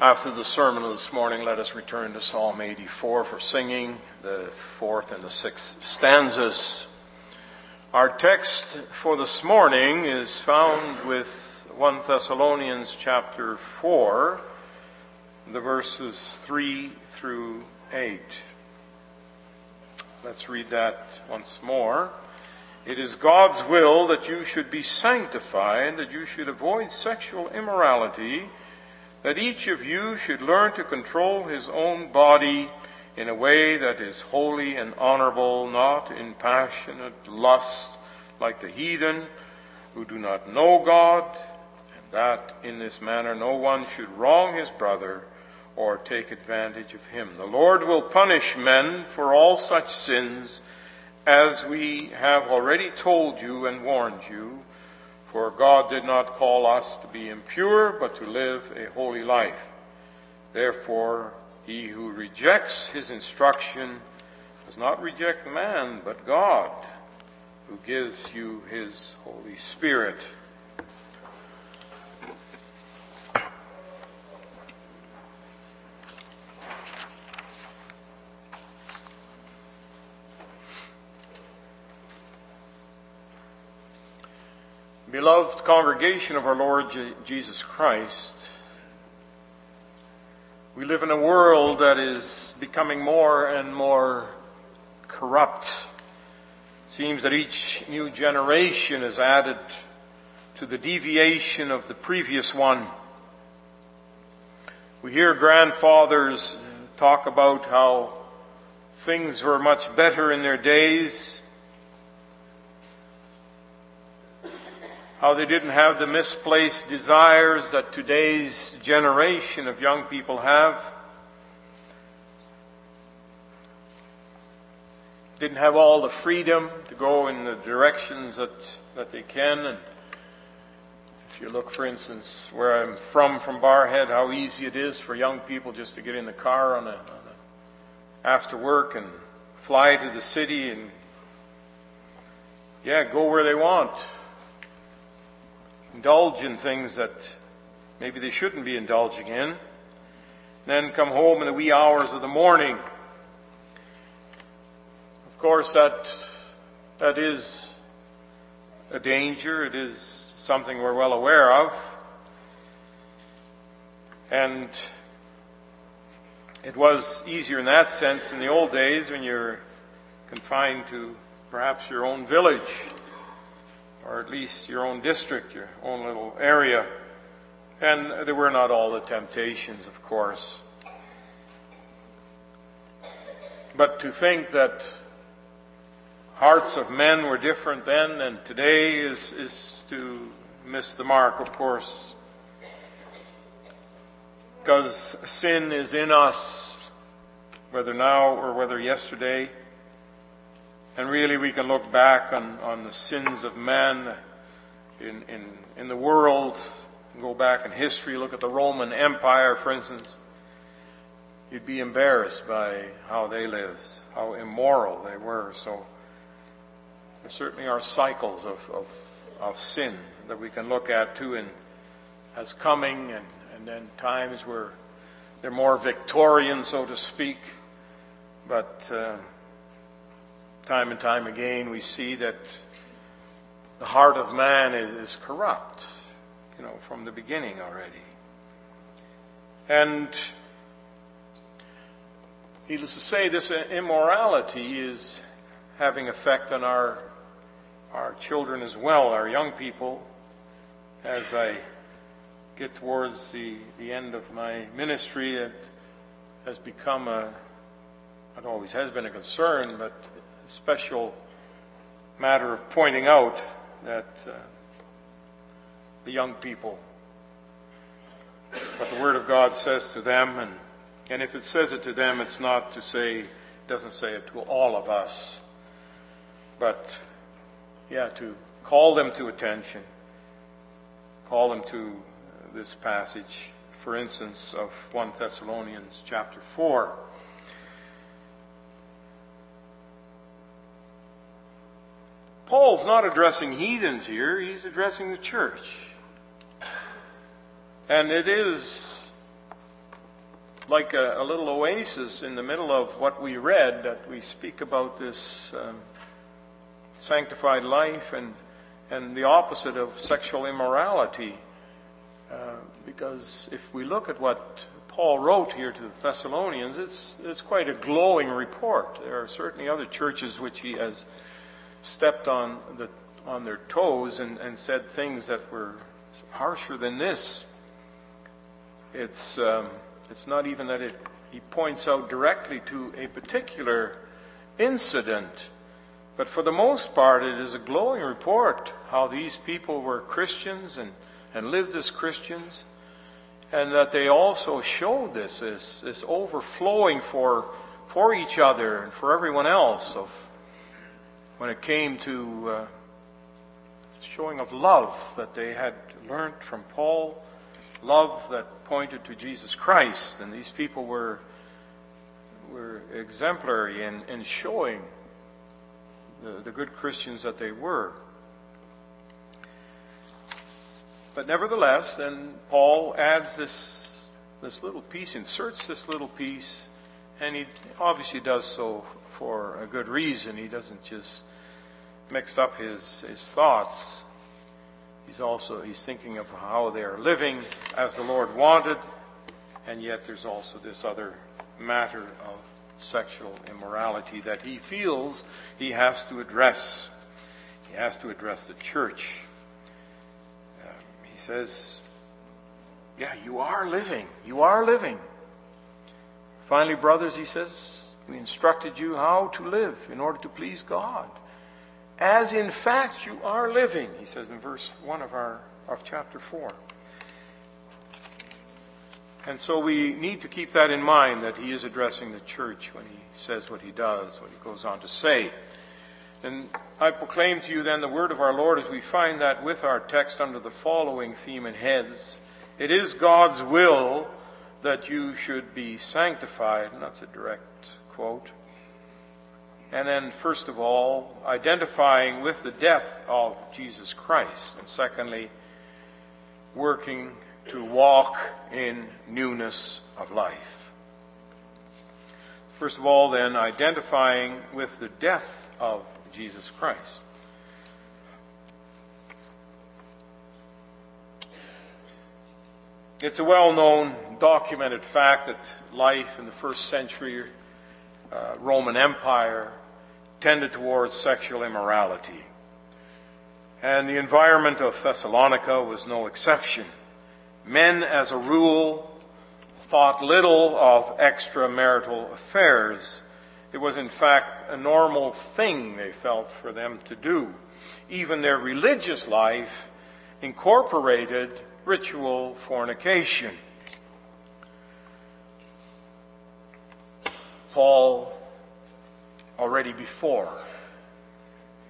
After the sermon of this morning, let us return to Psalm 84 for singing the fourth and the sixth stanzas. Our text for this morning is found with 1 Thessalonians chapter 4, the verses 3 through 8. Let's read that once more. It is God's will that you should be sanctified, that you should avoid sexual immorality, that each of you should learn to control his own body in a way that is holy and honorable, not in passionate lust like the heathen who do not know God, and that in this manner no one should wrong his brother or take advantage of him. The Lord will punish men for all such sins as we have already told you and warned you. For God did not call us to be impure, but to live a holy life. Therefore, he who rejects his instruction does not reject man, but God, who gives you his Holy Spirit. Beloved congregation of our Lord Jesus Christ, we live in a world that is becoming more and more corrupt. It seems that each new generation is added to the deviation of the previous one. We hear grandfathers talk about how things were much better in their days how they didn't have the misplaced desires that today's generation of young people have. Didn't have all the freedom to go in the directions that, that they can. And if you look, for instance, where I'm from, from Barrhead, how easy it is for young people just to get in the car on a, on a after work and fly to the city and yeah, go where they want indulge in things that maybe they shouldn't be indulging in, then come home in the wee hours of the morning. Of course, that, that is a danger. It is something we're well aware of. And it was easier in that sense in the old days when you're confined to perhaps your own village or at least your own district, your own little area. And there were not all the temptations, of course. But to think that hearts of men were different then and today is, is to miss the mark, of course. Because sin is in us, whether now or whether yesterday. And really, we can look back on, on the sins of men in, in, in the world, go back in history, look at the Roman Empire, for instance. You'd be embarrassed by how they lived, how immoral they were. So, there certainly are cycles of, of, of sin that we can look at too, and as coming, and, and then times where they're more Victorian, so to speak. But. Uh, time and time again, we see that the heart of man is corrupt, you know, from the beginning already. And needless to say, this immorality is having effect on our our children as well, our young people. As I get towards the, the end of my ministry, it has become a, it always has been a concern, but special matter of pointing out that uh, the young people, what the Word of God says to them, and, and if it says it to them, it's not to say, it doesn't say it to all of us, but yeah, to call them to attention, call them to this passage, for instance, of 1 Thessalonians chapter 4. Paul's not addressing heathens here, he's addressing the church. And it is like a, a, little oasis in the middle of what we read that we speak about this um, sanctified life and, and the opposite of sexual immorality. Uh, because if we look at what Paul wrote here to the Thessalonians, it's, it's quite a glowing report. There are certainly other churches which he has stepped on, the, on their toes and, and said things that were harsher than this. It's, um, it's not even that it, he points out directly to a particular incident, but for the most part, it is a glowing report how these people were Christians and, and lived as Christians, and that they also showed this, this, this overflowing for, for each other and for everyone else of when it came to uh, showing of love that they had learned from Paul, love that pointed to Jesus Christ, and these people were were exemplary in, in showing the, the good Christians that they were. But nevertheless, then Paul adds this this little piece, inserts this little piece, and he obviously does so for a good reason. He doesn't just mix up his, his thoughts. He's also he's thinking of how they are living as the Lord wanted, and yet there's also this other matter of sexual immorality that he feels he has to address. He has to address the church. Um, he says, Yeah, you are living. You are living. Finally, brothers, he says, we instructed you how to live in order to please God as in fact you are living, he says in verse 1 of our of chapter 4. And so we need to keep that in mind that he is addressing the church when he says what he does, what he goes on to say. And I proclaim to you then the word of our Lord as we find that with our text under the following theme and heads. It is God's will that you should be sanctified, and that's a direct quote. And then, first of all, identifying with the death of Jesus Christ. And secondly, working to walk in newness of life. First of all, then, identifying with the death of Jesus Christ. It's a well known, documented fact that life in the first century uh, Roman Empire tended towards sexual immorality. And the environment of Thessalonica was no exception. Men, as a rule, thought little of extramarital affairs. It was, in fact, a normal thing they felt for them to do. Even their religious life incorporated ritual fornication. Paul already before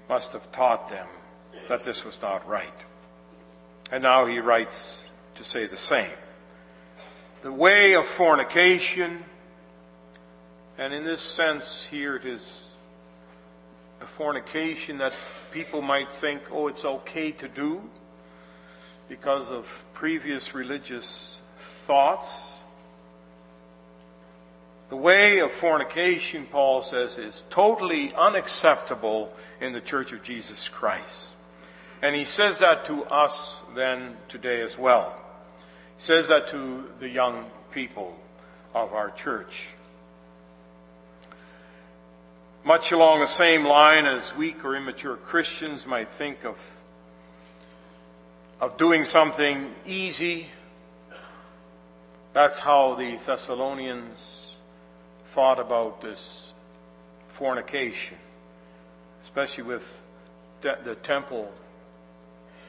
must have taught them that this was not right. And now he writes to say the same. The way of fornication, and in this sense here it is a fornication that people might think, oh, it's okay to do because of previous religious thoughts the way of fornication, Paul says, is totally unacceptable in the church of Jesus Christ. And he says that to us then today as well. He says that to the young people of our church. Much along the same line as weak or immature Christians might think of, of doing something easy, that's how the Thessalonians thought about this fornication, especially with the temple,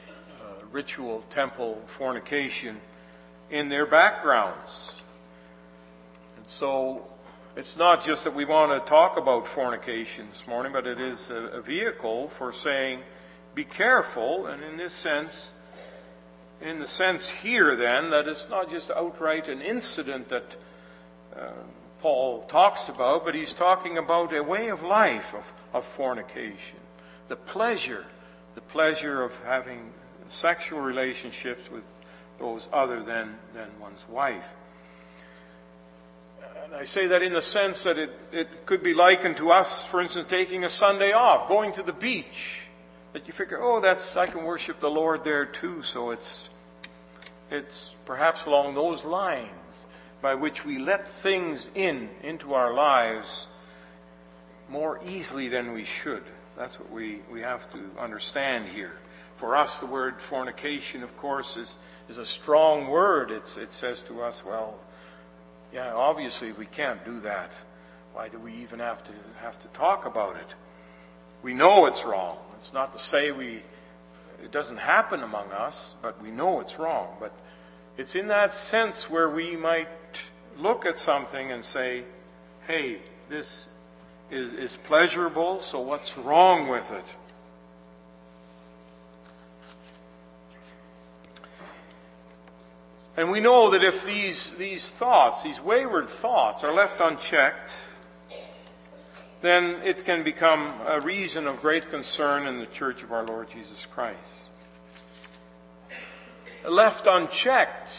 uh, ritual temple fornication in their backgrounds. And so it's not just that we want to talk about fornication this morning, but it is a, a vehicle for saying, be careful, and in this sense, in the sense here then, that it's not just outright an incident that uh, Paul talks about, but he's talking about a way of life of, of fornication. The pleasure, the pleasure of having sexual relationships with those other than, than one's wife. and I say that in the sense that it, it could be likened to us, for instance, taking a Sunday off, going to the beach. That you figure, oh, that's, I can worship the Lord there too. So it's, it's perhaps along those lines by which we let things in, into our lives more easily than we should. That's what we, we have to understand here. For us, the word fornication, of course, is, is a strong word. It's, it says to us, well, yeah, obviously we can't do that. Why do we even have to have to talk about it? We know it's wrong. It's not to say we it doesn't happen among us, but we know it's wrong. But it's in that sense where we might look at something and say, hey, this is, is pleasurable, so what's wrong with it? And we know that if these, these thoughts, these wayward thoughts, are left unchecked, then it can become a reason of great concern in the church of our Lord Jesus Christ. Left unchecked,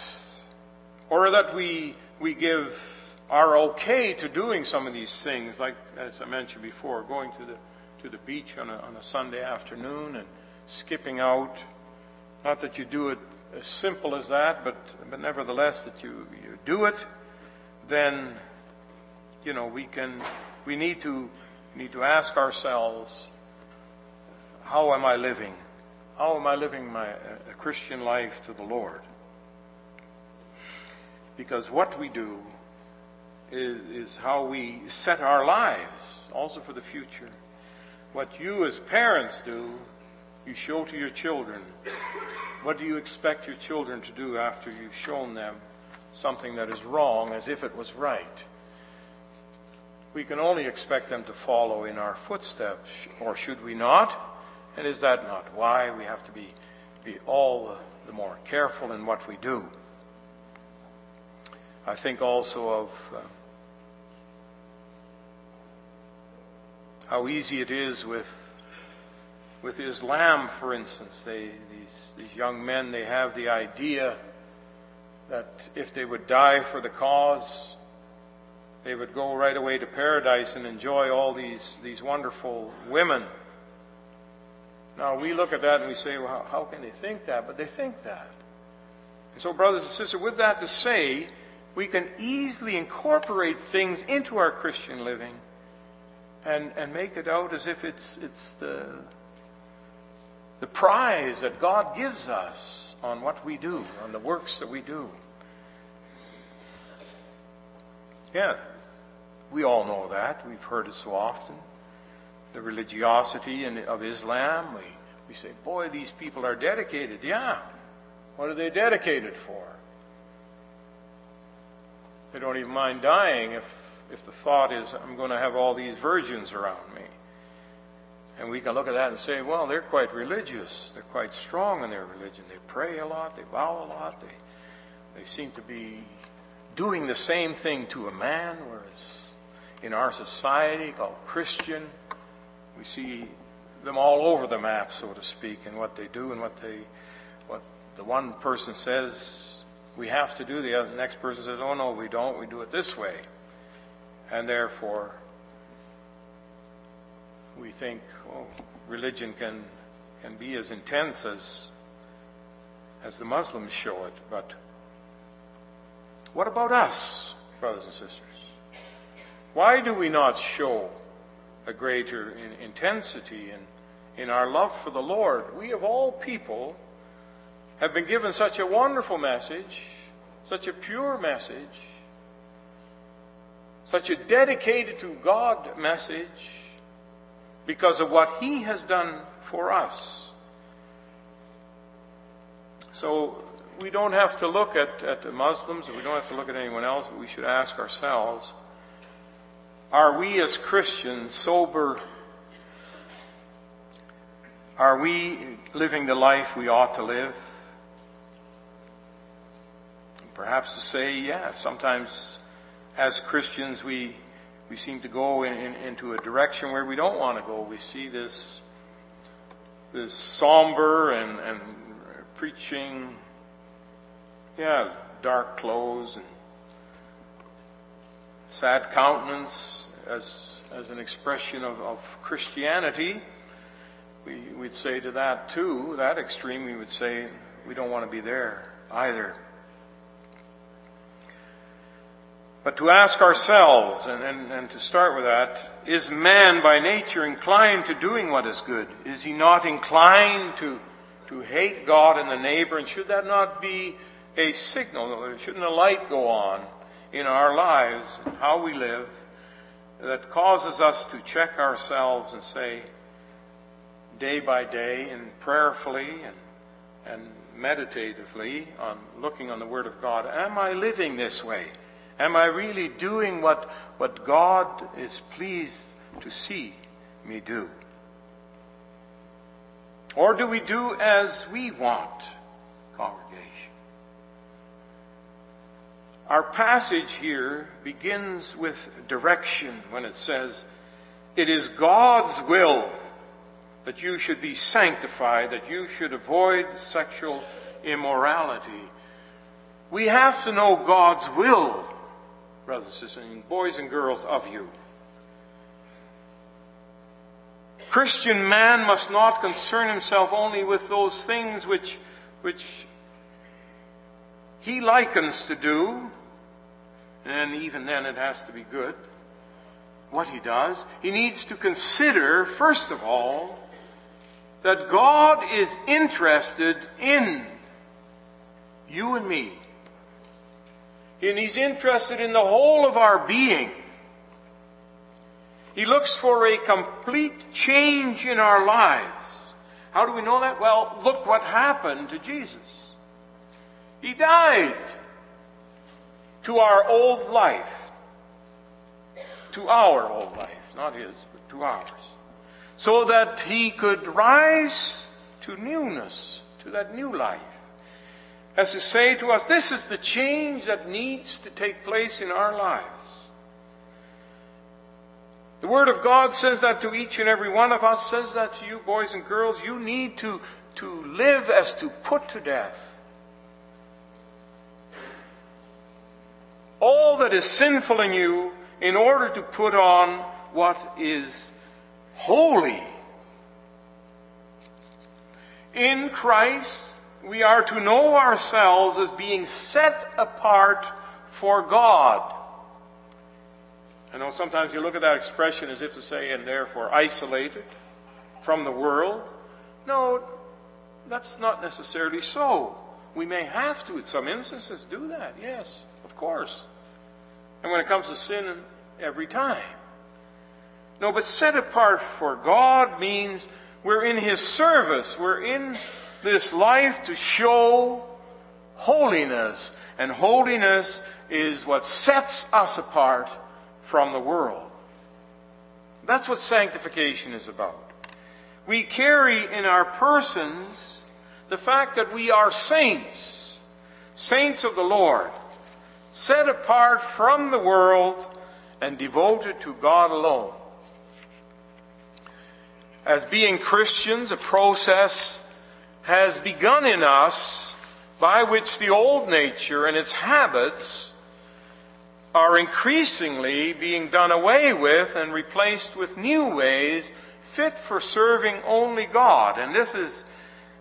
or that we, we give our okay to doing some of these things, like as I mentioned before, going to the, to the beach on a, on a Sunday afternoon and skipping out. Not that you do it as simple as that, but, but nevertheless that you, you do it, then, you know, we can, we need to, need to ask ourselves, how am I living? How am I living my a Christian life to the Lord? Because what we do is, is how we set our lives, also for the future. What you as parents do, you show to your children. What do you expect your children to do after you've shown them something that is wrong as if it was right? We can only expect them to follow in our footsteps, or should we not? And is that not why we have to be, be all the more careful in what we do? I think also of uh, how easy it is with with Islam, for instance, they, these, these young men, they have the idea that if they would die for the cause, they would go right away to paradise and enjoy all these, these wonderful women. Now, we look at that and we say, well, how, how can they think that? But they think that. And so, brothers and sisters, with that to say, we can easily incorporate things into our Christian living and, and make it out as if it's, it's the, the prize that God gives us on what we do, on the works that we do. Yeah, we all know that. We've heard it so often. The religiosity of Islam. We, we say, boy, these people are dedicated. Yeah. What are they dedicated for? They don't even mind dying if, if the thought is, I'm going to have all these virgins around me. And we can look at that and say, well, they're quite religious. They're quite strong in their religion. They pray a lot. They vow a lot. They, they seem to be doing the same thing to a man, whereas in our society called Christian, we see them all over the map, so to speak, in what they do and what they, what the one person says we have to do, the other, the next person says, oh no, we don't, we do it this way. And therefore, we think oh, religion can, can be as intense as, as the Muslims show it. But what about us, brothers and sisters? Why do we not show a greater in, intensity in, in our love for the Lord? We, of all people, have been given such a wonderful message, such a pure message, such a dedicated to God message because of what He has done for us. So we don't have to look at, at the Muslims, we don't have to look at anyone else, but we should ask ourselves are we as Christians sober? Are we living the life we ought to live? Perhaps to say, yeah, sometimes as Christians we we seem to go in, in, into a direction where we don't want to go. We see this, this somber and, and preaching, yeah, dark clothes and sad countenance as, as an expression of, of Christianity, we, we'd say to that too, that extreme, we would say we don't want to be there either. But to ask ourselves, and, and, and to start with that, is man by nature inclined to doing what is good? Is he not inclined to, to hate God and the neighbor? And should that not be a signal? Shouldn't a light go on in our lives, how we live, that causes us to check ourselves and say, day by day and prayerfully and, and meditatively on looking on the Word of God, am I living this way? Am I really doing what, what God is pleased to see me do? Or do we do as we want, congregation? Our passage here begins with direction when it says, It is God's will that you should be sanctified, that you should avoid sexual immorality. We have to know God's will brothers and boys and girls of you. Christian man must not concern himself only with those things which, which he likens to do, and even then it has to be good, what he does. He needs to consider, first of all, that God is interested in you and me and He's interested in the whole of our being. He looks for a complete change in our lives. How do we know that? Well, look what happened to Jesus. He died to our old life, to our old life, not his, but to ours, so that he could rise to newness, to that new life as to say to us, this is the change that needs to take place in our lives. The Word of God says that to each and every one of us, says that to you, boys and girls. You need to, to live as to put to death all that is sinful in you in order to put on what is holy. In Christ, we are to know ourselves as being set apart for God. I know sometimes you look at that expression as if to say, and therefore isolated from the world. No, that's not necessarily so. We may have to, in some instances, do that. Yes, of course. And when it comes to sin, every time. No, but set apart for God means we're in His service. We're in this life to show holiness. And holiness is what sets us apart from the world. That's what sanctification is about. We carry in our persons the fact that we are saints, saints of the Lord, set apart from the world and devoted to God alone. As being Christians, a process has begun in us by which the old nature and its habits are increasingly being done away with and replaced with new ways fit for serving only God. And this is,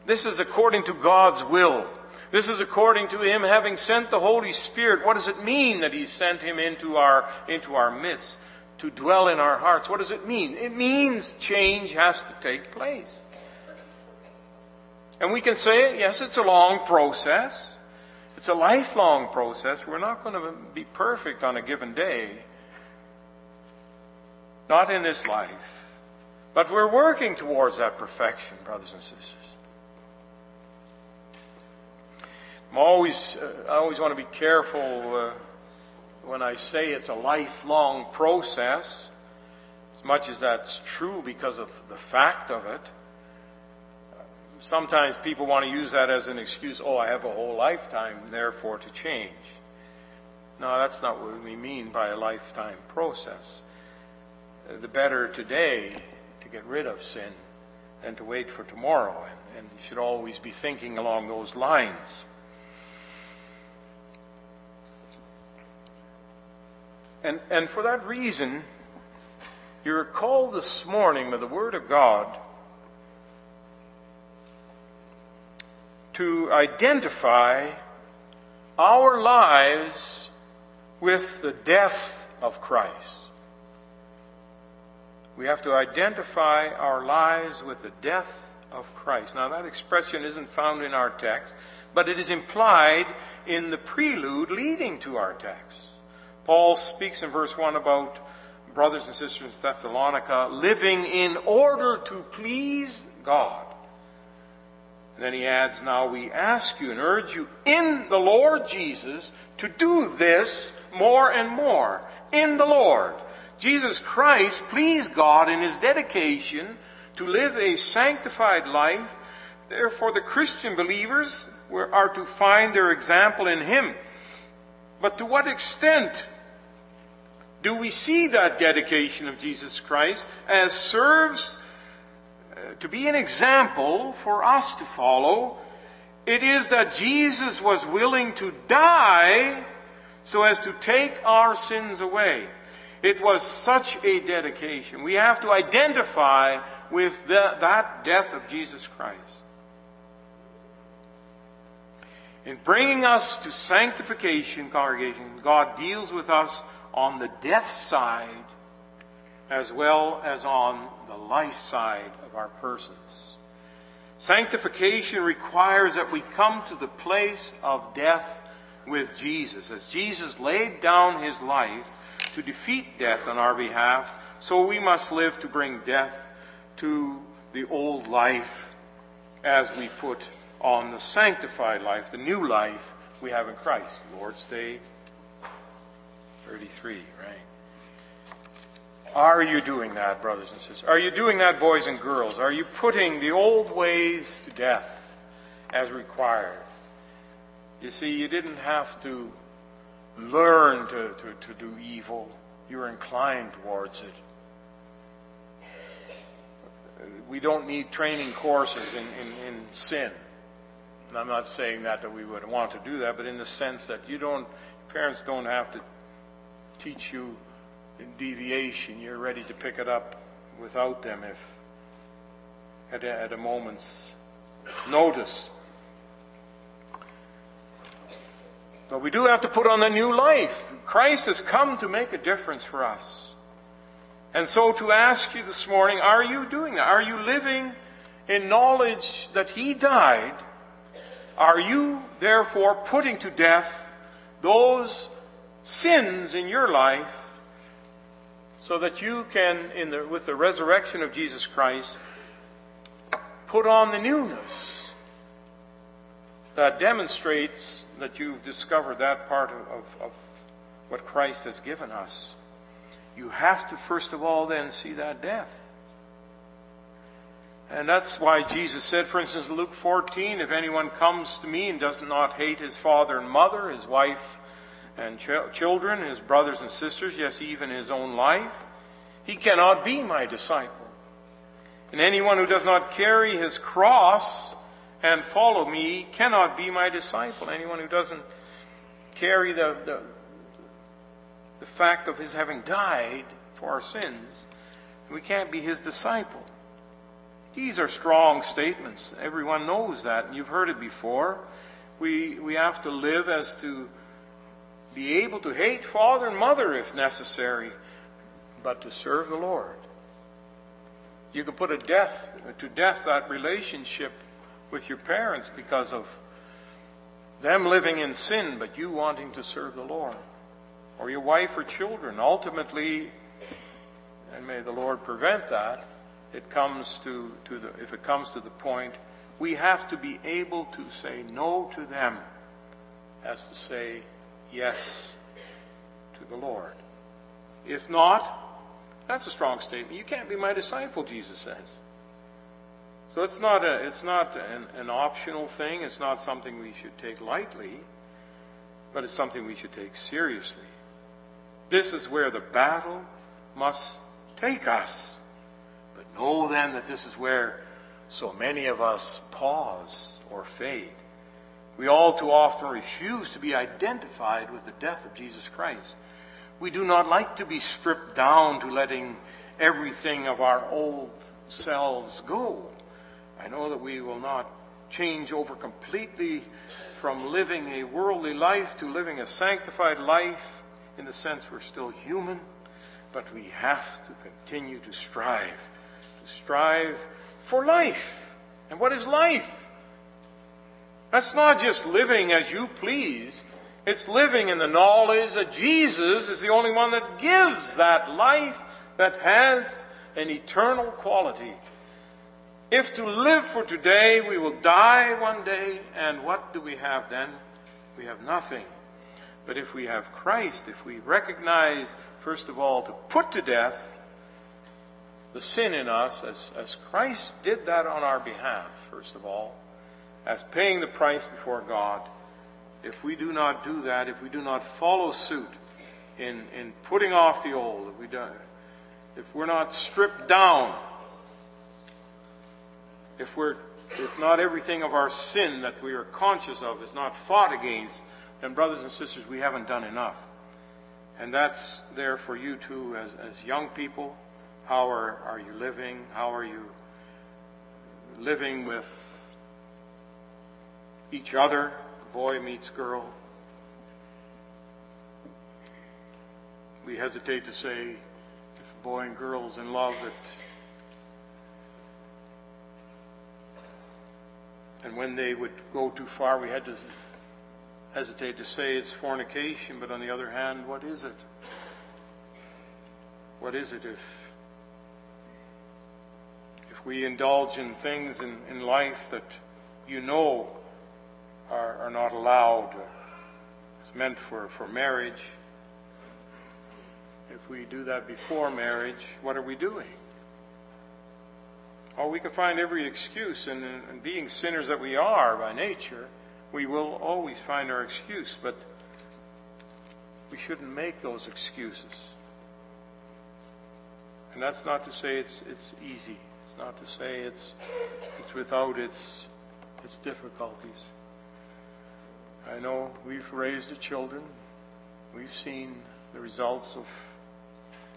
this is according to God's will. This is according to Him having sent the Holy Spirit. What does it mean that He sent Him into our, into our midst to dwell in our hearts? What does it mean? It means change has to take place. And we can say, yes, it's a long process. It's a lifelong process. We're not going to be perfect on a given day. Not in this life. But we're working towards that perfection, brothers and sisters. I'm always, uh, I always want to be careful uh, when I say it's a lifelong process, as much as that's true because of the fact of it sometimes people want to use that as an excuse. Oh, I have a whole lifetime, therefore, to change. No, that's not what we mean by a lifetime process. The better today to get rid of sin than to wait for tomorrow. And, and you should always be thinking along those lines. And, and for that reason, you're called this morning by the Word of God to identify our lives with the death of Christ. We have to identify our lives with the death of Christ. Now, that expression isn't found in our text, but it is implied in the prelude leading to our text. Paul speaks in verse 1 about brothers and sisters in Thessalonica living in order to please God. Then he adds, Now we ask you and urge you in the Lord Jesus to do this more and more. In the Lord. Jesus Christ pleased God in his dedication to live a sanctified life. Therefore, the Christian believers are to find their example in him. But to what extent do we see that dedication of Jesus Christ as serves to be an example for us to follow? It is that Jesus was willing to die so as to take our sins away. It was such a dedication. We have to identify with the, that death of Jesus Christ. In bringing us to sanctification, congregation, God deals with us on the death side as well as on the life side of our persons. Sanctification requires that we come to the place of death with Jesus. As Jesus laid down his life to defeat death on our behalf, so we must live to bring death to the old life as we put on the sanctified life, the new life we have in Christ. Lord's Day 33, right? Are you doing that, brothers and sisters? Are you doing that, boys and girls? Are you putting the old ways to death as required? You see, you didn't have to learn to, to, to do evil. You were inclined towards it. We don't need training courses in, in, in sin. And I'm not saying that, that we would want to do that, but in the sense that you don't, parents don't have to teach you deviation. You're ready to pick it up without them if at a, at a moment's notice. But we do have to put on the new life. Christ has come to make a difference for us. And so to ask you this morning, are you doing that? Are you living in knowledge that He died? Are you therefore putting to death those sins in your life so that you can, in the, with the resurrection of Jesus Christ, put on the newness that demonstrates that you've discovered that part of, of, of what Christ has given us, you have to first of all then see that death. And that's why Jesus said, for instance, in Luke 14, if anyone comes to me and does not hate his father and mother, his wife and ch- children, his brothers and sisters, yes, even his own life, he cannot be my disciple. And anyone who does not carry his cross and follow me cannot be my disciple. Anyone who doesn't carry the, the, the fact of his having died for our sins, we can't be his disciple. These are strong statements. Everyone knows that, and you've heard it before. We, we have to live as to be able to hate father and mother if necessary, but to serve the Lord. You can put a death to death that relationship with your parents because of them living in sin, but you wanting to serve the Lord. Or your wife or children. Ultimately, and may the Lord prevent that, it comes to, to the, if it comes to the point, we have to be able to say no to them as to say yes to the Lord. If not, that's a strong statement. You can't be my disciple, Jesus says. So it's not, a, it's not an, an optional thing. It's not something we should take lightly, but it's something we should take seriously. This is where the battle must take us. But know then that this is where so many of us pause or fade. We all too often refuse to be identified with the death of Jesus Christ. we do not like to be stripped down to letting everything of our old selves go. I know that we will not change over completely from living a worldly life to living a sanctified life in the sense we're still human, but we have to continue to strive, to strive for life. And what is life? That's not just living as you please. It's living in the knowledge that Jesus is the only one that gives that life that has an eternal quality. If to live for today, we will die one day, and what do we have then? We have nothing. But if we have Christ, if we recognize, first of all, to put to death the sin in us, as, as Christ did that on our behalf, first of all, as paying the price before God, if we do not do that, if we do not follow suit in, in putting off the old, if, we do, if we're not stripped down, if we're if not everything of our sin that we are conscious of is not fought against, then brothers and sisters, we haven't done enough. And that's there for you too as, as young people. How are, are you living? How are you living with each other? boy meets girl. We hesitate to say if boy and girl is in love that and when they would go too far we had to hesitate to say it's fornication, but on the other hand, what is it? What is it if if we indulge in things in, in life that you know are, are not allowed. It's meant for, for marriage. If we do that before marriage, what are we doing? Oh, we can find every excuse, and, and being sinners that we are by nature, we will always find our excuse, but we shouldn't make those excuses. And that's not to say it's, it's easy. It's not to say it's, it's without its, its difficulties. I know we've raised the children. We've seen the results of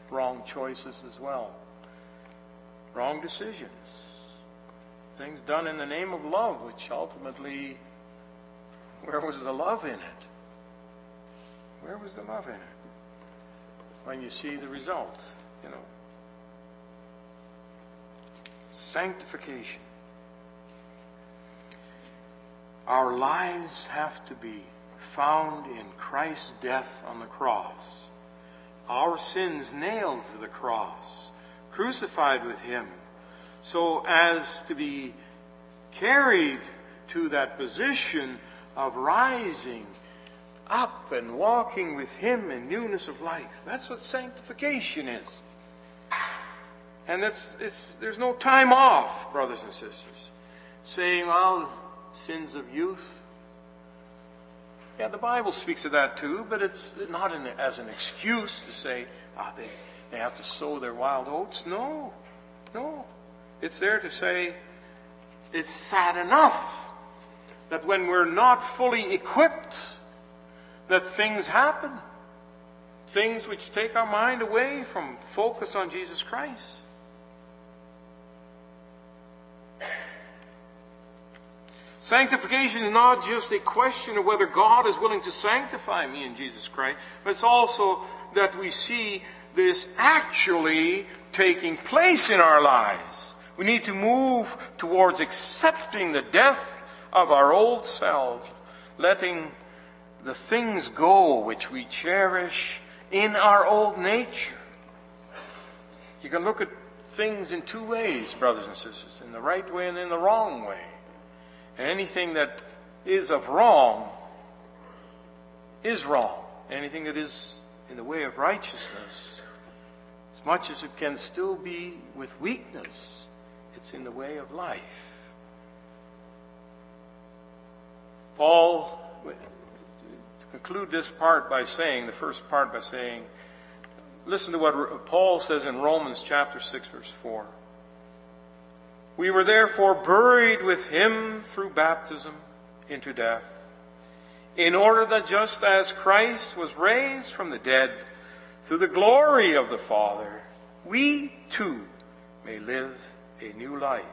wrong choices as well. Wrong decisions. Things done in the name of love, which ultimately, where was the love in it? Where was the love in it? When you see the result, you know. Sanctification. Our lives have to be found in Christ's death on the cross. Our sins nailed to the cross, crucified with Him, so as to be carried to that position of rising up and walking with Him in newness of life. That's what sanctification is. And it's, it's, there's no time off, brothers and sisters. Saying, well, sins of youth. Yeah, the Bible speaks of that too, but it's not an, as an excuse to say, ah, they, they have to sow their wild oats. No, no. It's there to say, it's sad enough that when we're not fully equipped, that things happen. Things which take our mind away from focus on Jesus Christ. Sanctification is not just a question of whether God is willing to sanctify me in Jesus Christ, but it's also that we see this actually taking place in our lives. We need to move towards accepting the death of our old self, letting the things go which we cherish in our old nature. You can look at things in two ways, brothers and sisters, in the right way and in the wrong way. Anything that is of wrong is wrong. Anything that is in the way of righteousness, as much as it can still be with weakness, it's in the way of life. Paul, to conclude this part by saying, the first part by saying, listen to what Paul says in Romans chapter 6, verse 4. We were therefore buried with him through baptism into death, in order that just as Christ was raised from the dead through the glory of the Father, we too may live a new life.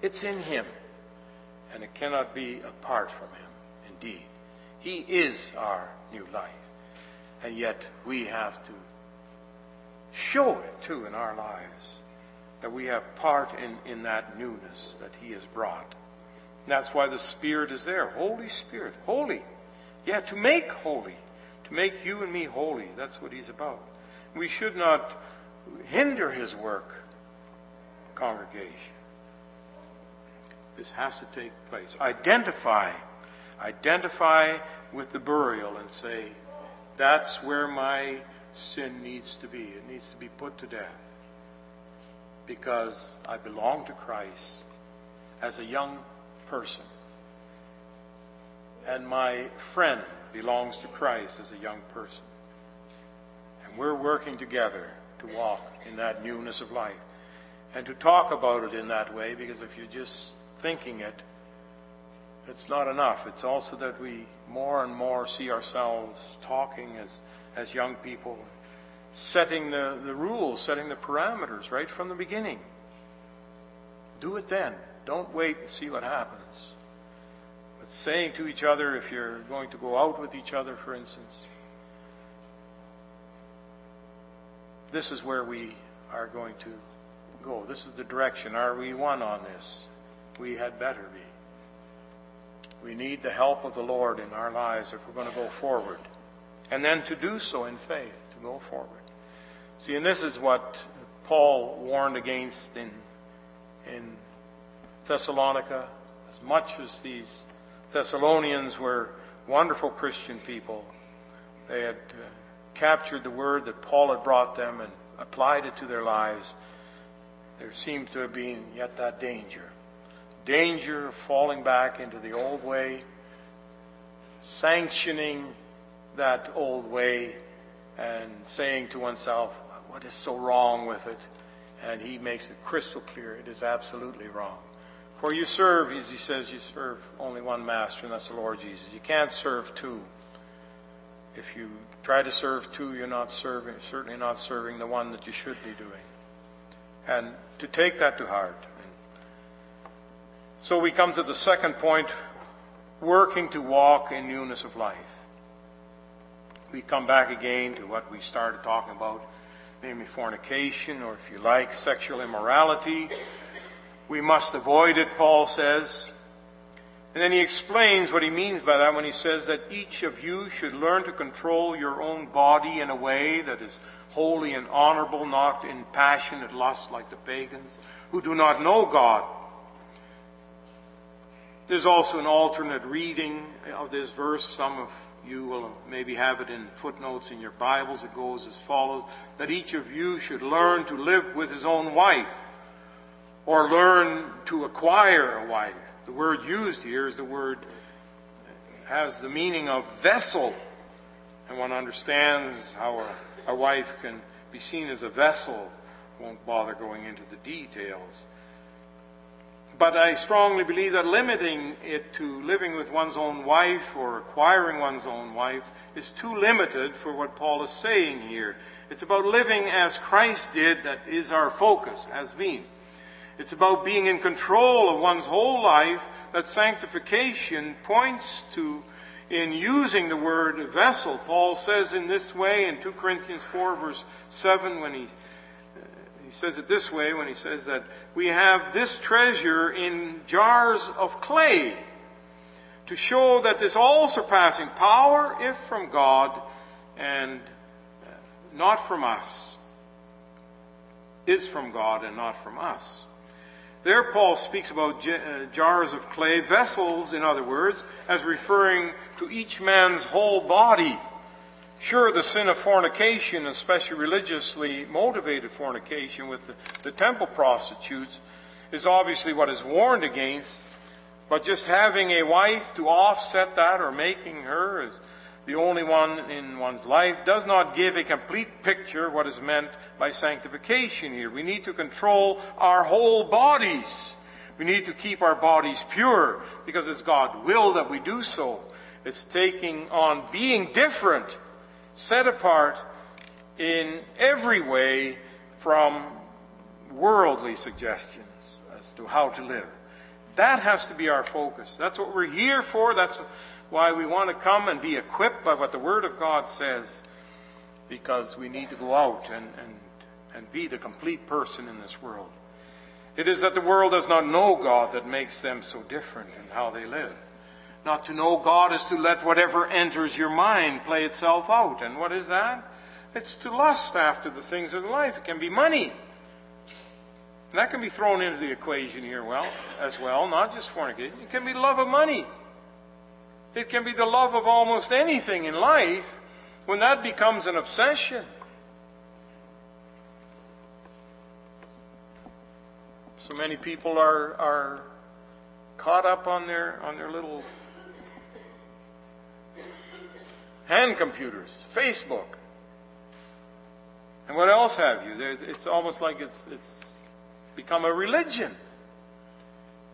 It's in Him, and it cannot be apart from Him, indeed. He is our new life. And yet we have to show it too in our lives that we have part in, in that newness that He has brought. And that's why the Spirit is there. Holy Spirit. Holy. Yeah, to make holy. To make you and me holy. That's what He's about. We should not hinder His work, congregation. This has to take place. Identify. Identify with the burial and say, that's where my sin needs to be. It needs to be put to death. Because I belong to Christ as a young person. And my friend belongs to Christ as a young person. And we're working together to walk in that newness of life. And to talk about it in that way, because if you're just thinking it, it's not enough. It's also that we more and more see ourselves talking as, as young people, setting the, the rules, setting the parameters right from the beginning. Do it then. Don't wait and see what happens. But saying to each other, if you're going to go out with each other, for instance, this is where we are going to go. This is the direction. Are we one on this? We had better be. We need the help of the Lord in our lives if we're going to go forward. And then to do so in faith, to go forward. See, and this is what Paul warned against in, in Thessalonica. As much as these Thessalonians were wonderful Christian people, they had uh, captured the word that Paul had brought them and applied it to their lives. There seems to have been yet that danger danger of falling back into the old way, sanctioning that old way, and saying to oneself, What is so wrong with it? And he makes it crystal clear it is absolutely wrong. For you serve, as he says, you serve only one master, and that's the Lord Jesus. You can't serve two. If you try to serve two, you're not serving, certainly not serving the one that you should be doing. And to take that to heart so we come to the second point working to walk in newness of life. We come back again to what we started talking about, namely fornication, or if you like, sexual immorality. We must avoid it, Paul says. And then he explains what he means by that when he says that each of you should learn to control your own body in a way that is holy and honorable, not in passionate lust like the pagans who do not know God. There's also an alternate reading of this verse. Some of you will maybe have it in footnotes in your Bibles. It goes as follows that each of you should learn to live with his own wife or learn to acquire a wife. The word used here is the word has the meaning of vessel. And one understands how a, a wife can be seen as a vessel. Won't bother going into the details. But I strongly believe that limiting it to living with one's own wife or acquiring one's own wife is too limited for what Paul is saying here. It's about living as Christ did that is our focus, has been. It's about being in control of one's whole life that sanctification points to in using the word vessel. Paul says in this way in 2 Corinthians 4 verse 7 when he he says it this way when he says that we have this treasure in jars of clay to show that this all surpassing power, if from God and uh, not from us, is from God and not from us. There, Paul speaks about uh, jars of clay, vessels, in other words, as referring to each man's whole body. Sure, the sin of fornication, especially religiously motivated fornication with the, the, temple prostitutes, is obviously what is warned against. But just having a wife to offset that or making her the only one in one's life does not give a complete picture of what is meant by sanctification here. We need to control our whole bodies. We need to keep our bodies pure because it's God's will that we do so. It's taking on being different set apart in every way from worldly suggestions as to how to live. That has to be our focus. That's what we're here for. That's why we want to come and be equipped by what the Word of God says, because we need to go out and, and, and be the complete person in this world. It is that the world does not know God that makes them so different in how they live. Not to know God is to let whatever enters your mind play itself out. And what is that? It's to lust after the things of life. It can be money. And that can be thrown into the equation here well as well, not just fornication. It can be love of money. It can be the love of almost anything in life when that becomes an obsession. So many people are, are caught up on their, on their little hand computers, Facebook. And what else have you? It's almost like it's, it's become a religion.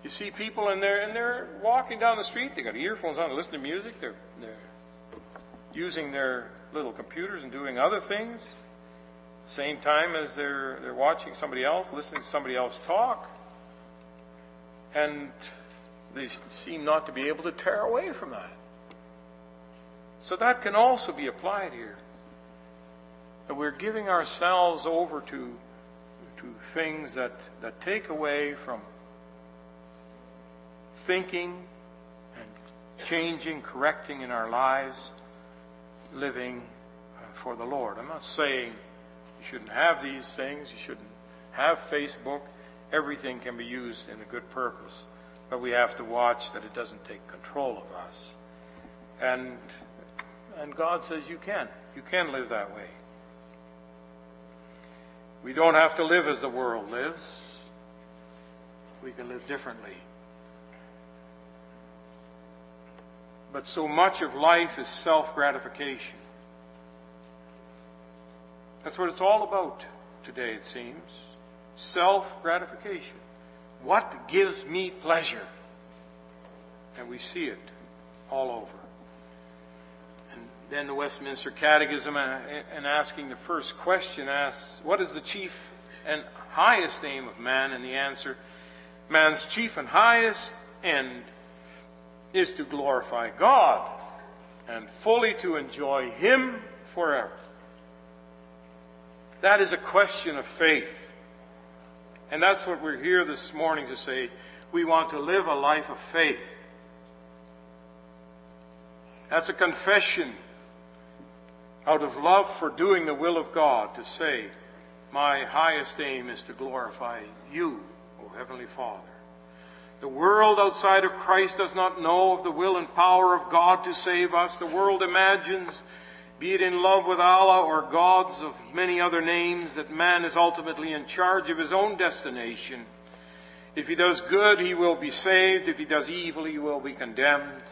You see people and they're, and they're walking down the street, they got earphones on, listening to music, they're, they're using their little computers and doing other things. Same time as they're, they're watching somebody else, listening to somebody else talk. And they seem not to be able to tear away from that. So that can also be applied here. That we're giving ourselves over to, to things that, that take away from thinking and changing, correcting in our lives, living uh, for the Lord. I'm not saying you shouldn't have these things, you shouldn't have Facebook. Everything can be used in a good purpose, but we have to watch that it doesn't take control of us. And and God says you can. You can live that way. We don't have to live as the world lives. We can live differently. But so much of life is self gratification. That's what it's all about today, it seems. Self gratification. What gives me pleasure? And we see it all over then the Westminster Catechism uh, and asking the first question asks, What is the chief and highest aim of man? And the answer, man's chief and highest end is to glorify God and fully to enjoy Him forever. That is a question of faith. And that's what we're here this morning to say. We want to live a life of faith. That's a confession out of love for doing the will of God, to say, My highest aim is to glorify you, O Heavenly Father. The world outside of Christ does not know of the will and power of God to save us. The world imagines, be it in love with Allah or gods of many other names, that man is ultimately in charge of his own destination. If he does good, he will be saved. If he does evil, he will be condemned.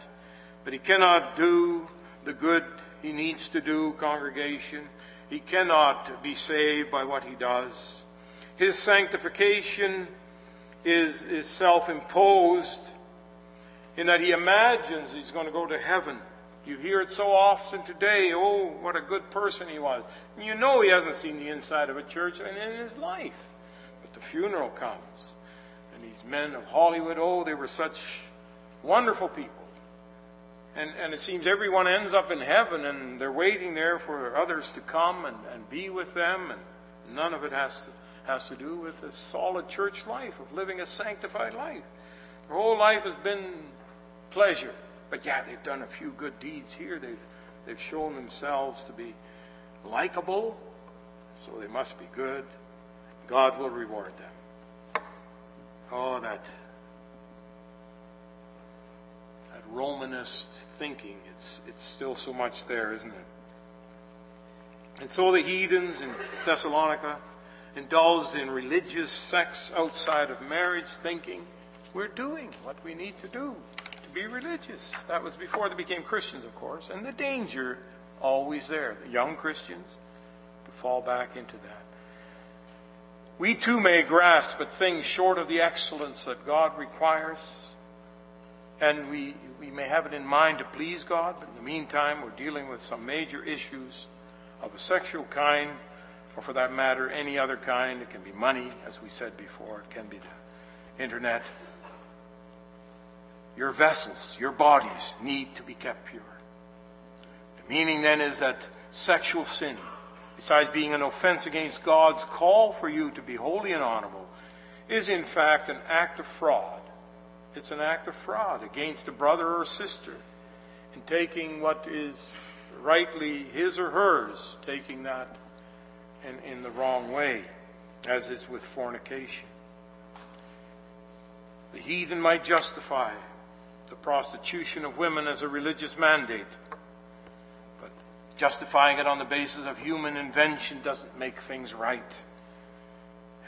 But he cannot do the good he needs to do, congregation. He cannot be saved by what he does. His sanctification is, is self imposed in that he imagines he's going to go to heaven. You hear it so often today. Oh, what a good person he was. And you know he hasn't seen the inside of a church in his life. But the funeral comes. And these men of Hollywood, oh, they were such wonderful people. And, and it seems everyone ends up in heaven and they're waiting there for others to come and, and be with them. And none of it has to, has to do with a solid church life, of living a sanctified life. Their whole life has been pleasure. But yeah, they've done a few good deeds here. They've, they've shown themselves to be likable, so they must be good. God will reward them. Oh, that Romanist thinking. It's, it's still so much there, isn't it? And so the heathens in Thessalonica indulged in religious sex outside of marriage, thinking we're doing what we need to do to be religious. That was before they became Christians, of course, and the danger always there. The young Christians to fall back into that. We too may grasp at things short of the excellence that God requires and we, we may have it in mind to please God, but in the meantime, we're dealing with some major issues of a sexual kind, or for that matter, any other kind. It can be money, as we said before, it can be the internet. Your vessels, your bodies need to be kept pure. The meaning then is that sexual sin, besides being an offense against God's call for you to be holy and honorable, is in fact an act of fraud. It's an act of fraud against a brother or sister And taking what is rightly his or hers, taking that in, in the wrong way, as is with fornication. The heathen might justify the prostitution of women as a religious mandate, but justifying it on the basis of human invention doesn't make things right.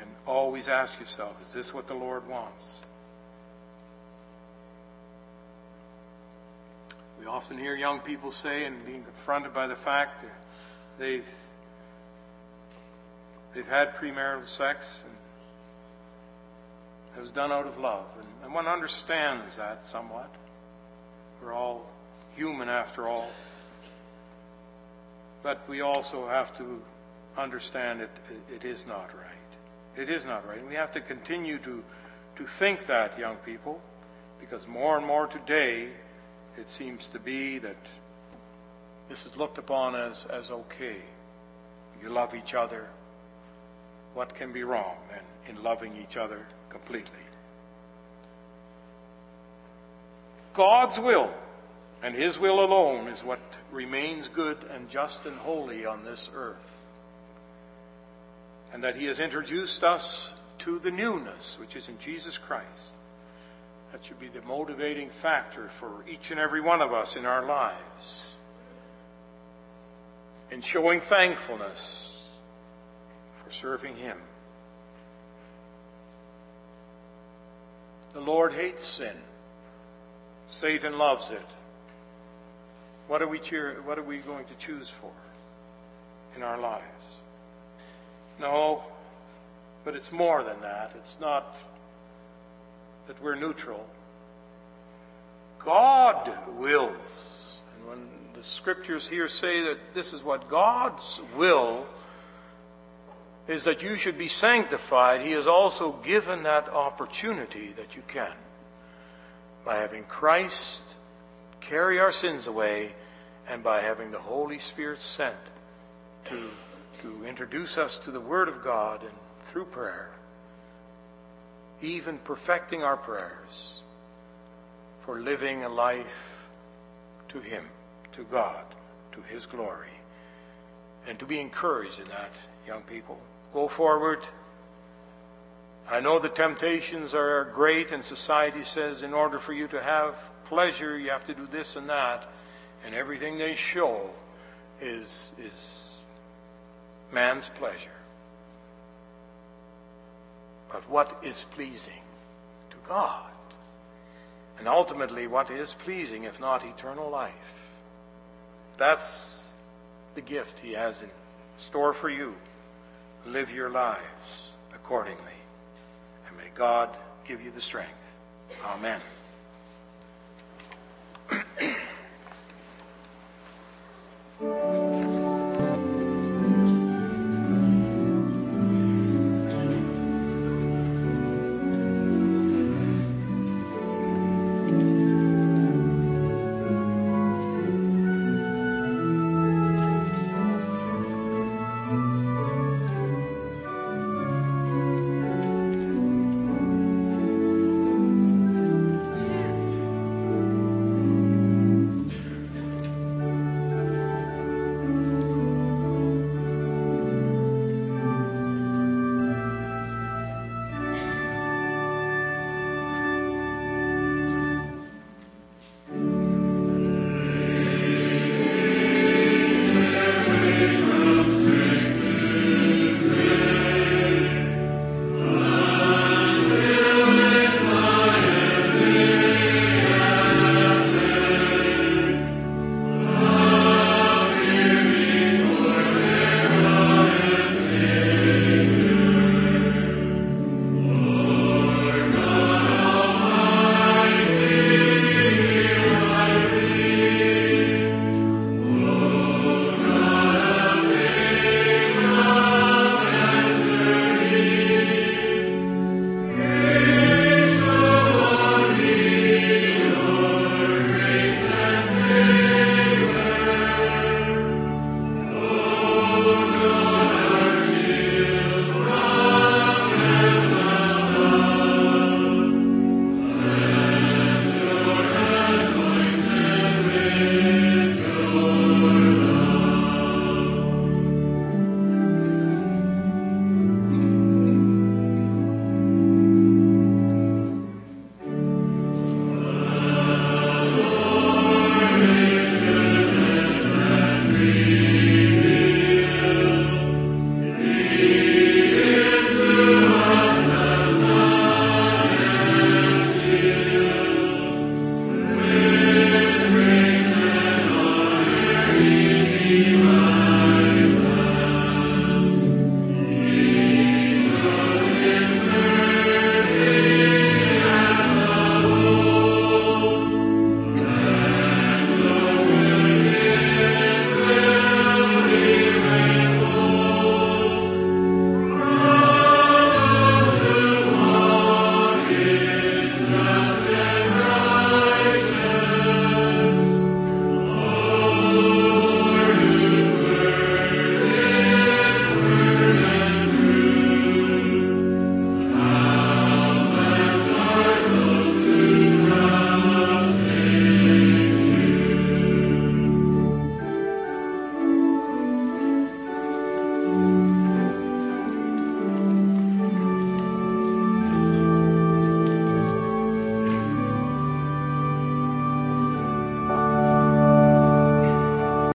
And always ask yourself, is this what the Lord wants? We often hear young people say, and being confronted by the fact that they've they've had premarital sex and it was done out of love, and, and one understands that somewhat. We're all human after all, but we also have to understand it. It is not right. It is not right, and we have to continue to to think that, young people, because more and more today it seems to be that this is looked upon as, as okay. You love each other. What can be wrong then in loving each other completely? God's will and His will alone is what remains good and just and holy on this earth. And that He has introduced us to the newness which is in Jesus Christ. That should be the motivating factor for each and every one of us in our lives. In showing thankfulness for serving Him. The Lord hates sin. Satan loves it. What are we cheer, what are we going to choose for in our lives? No, but it's more than that. It's not that we're neutral. God wills. And when the scriptures here say that this is what God's will is that you should be sanctified, He has also given that opportunity that you can by having Christ carry our sins away and by having the Holy Spirit sent to, to introduce us to the Word of God and through prayer even perfecting our prayers for living a life to Him, to God, to His glory. And to be encouraged in that, young people. Go forward. I know the temptations are great, and society says in order for you to have pleasure, you have to do this and that. And everything they show is, is man's pleasure but what is pleasing to God. And ultimately, what is pleasing, if not eternal life? That's the gift He has in store for you. Live your lives accordingly. And may God give you the strength. Amen.